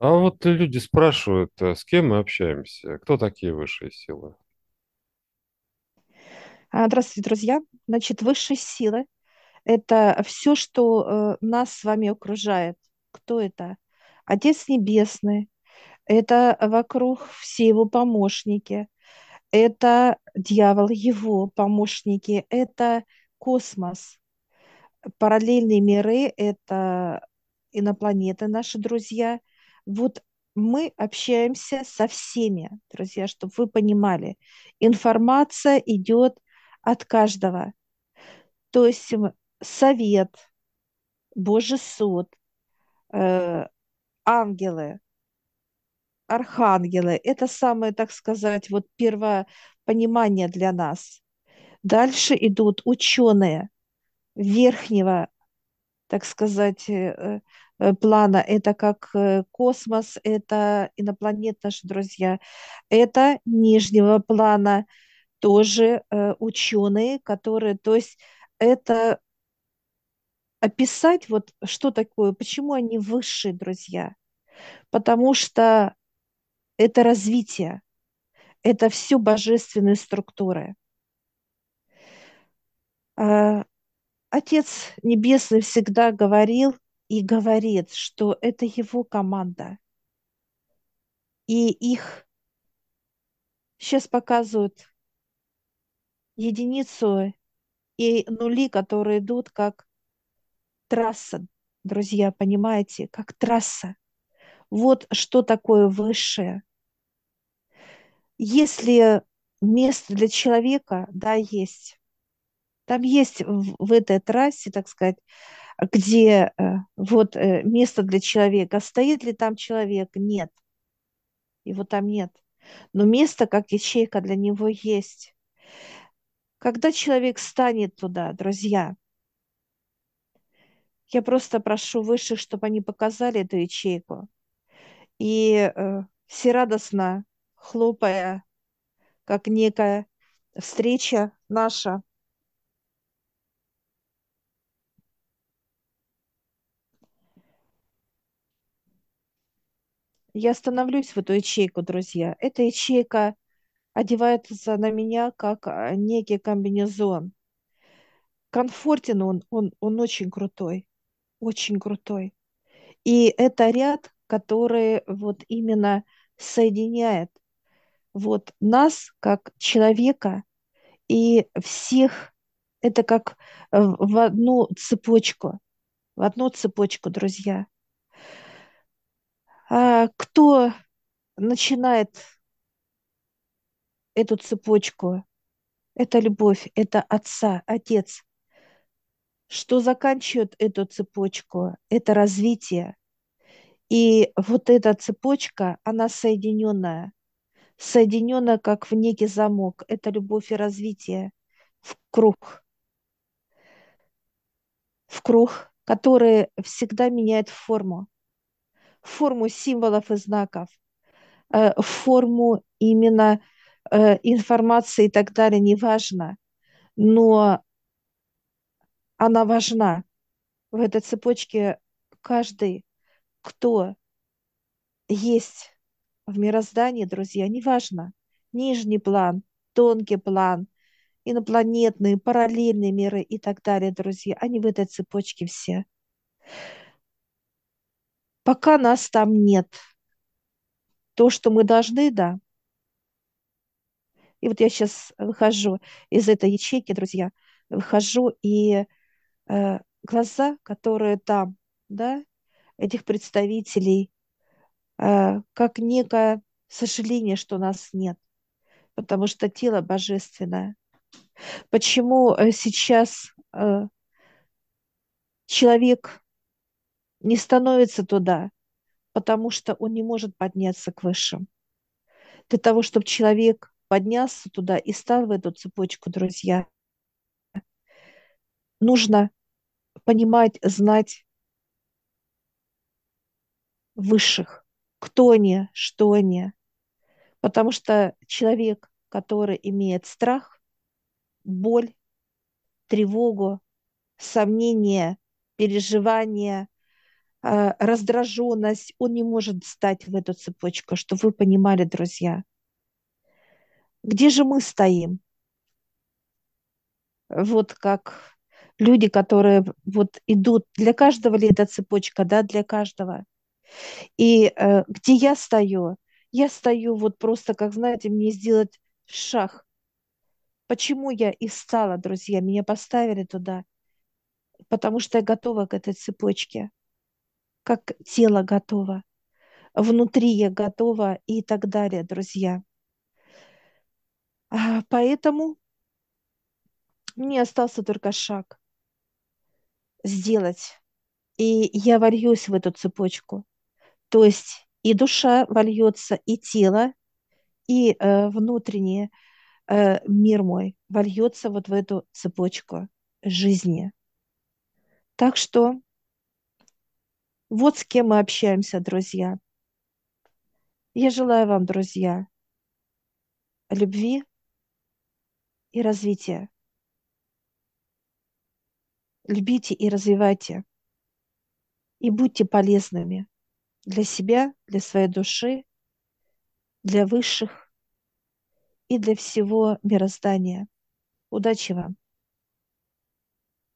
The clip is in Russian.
А вот люди спрашивают, э, с кем мы общаемся, кто такие высшие силы? А, Здравствуйте, друзья. Значит, высшие силы– это все, что э, нас с вами окружает. Кто это? Отец Небесный, это вокруг все его помощники, это дьявол, его помощники, это космос, параллельные миры, это инопланеты, наши друзья. Вот мы общаемся со всеми, друзья, чтобы вы понимали. Информация идет от каждого. То есть совет, Божий суд, э, ангелы, архангелы– это самое, так сказать, вот первое понимание для нас. Дальше идут ученые верхнего, так сказать, э, плана. Это как э, космос, это инопланет, наши друзья. Это нижнего плана тоже э, ученые, которые, то есть это описать, вот что такое, почему они высшие друзья. Потому что это развитие, это все божественные структуры. А, Отец Небесный всегда говорил и говорит, что это его команда. И их сейчас показывают единицу и нули, которые идут как трасса, друзья, понимаете, как трасса. Вот что такое высшее. Если место для человека, да, есть. Там есть в, в этой трассе, так сказать, где э, вот э, место для человека. Стоит ли там человек? Нет. Его там нет. Но место, как ячейка, для него есть. Когда человек станет туда, друзья, я просто прошу высших, чтобы они показали эту ячейку. И э, все радостно, хлопая, как некая встреча наша, я становлюсь в эту ячейку, друзья. Эта ячейка одевается на меня как а, некий комбинезон. Комфортен он, он, он очень крутой, очень крутой. И это ряд, который вот именно соединяет вот нас как человека и всех, это как э, в одну цепочку, в одну цепочку, друзья. А кто начинает эту цепочку? Это любовь, это отца, отец. Что заканчивает эту цепочку? Это развитие. И вот эта цепочка, она соединенная, соединенная как в некий замок. Это любовь и развитие в круг, в круг, который всегда меняет форму, форму символов и знаков, э, форму именно э, информации и так далее, неважно, но она важна. В этой цепочке каждый, кто есть в мироздании, друзья, неважно, нижний план, тонкий план, инопланетные, параллельные миры и так далее, друзья, они в этой цепочке все. Пока нас там нет, то, что мы должны, да. И вот я сейчас выхожу из этой ячейки, друзья, выхожу, и э, глаза, которые там, да, этих представителей, э, как некое сожаление, что нас нет, потому что тело божественное. Почему э, сейчас э, человек не становится туда? Потому что он не может подняться к высшим. Для того, чтобы человек поднялся туда и стал в эту цепочку, друзья, нужно понимать, знать высших, кто они, что они. Потому что человек, который имеет страх, боль, тревогу, сомнения, переживания, раздраженность, он не может встать в эту цепочку, чтобы вы понимали, друзья. Где же мы стоим? Вот как люди, которые вот идут, для каждого ли эта цепочка, да, для каждого. И э, где я стою? Я стою вот просто, как знаете, мне сделать шаг. Почему я и встала, друзья? Меня поставили туда, потому что я готова к этой цепочке, как тело готово, внутри я готова и так далее, друзья. А, поэтому мне остался только шаг сделать. И я вольюсь в эту цепочку. То есть и душа вольется, и тело, и э, внутренний э, мир мой вольется вот в эту цепочку жизни. Так что вот с кем мы общаемся, друзья. Я желаю вам, друзья, любви и развития. Любите и развивайте. И будьте полезными для себя, для своей души, для высших и для всего мироздания. Удачи вам!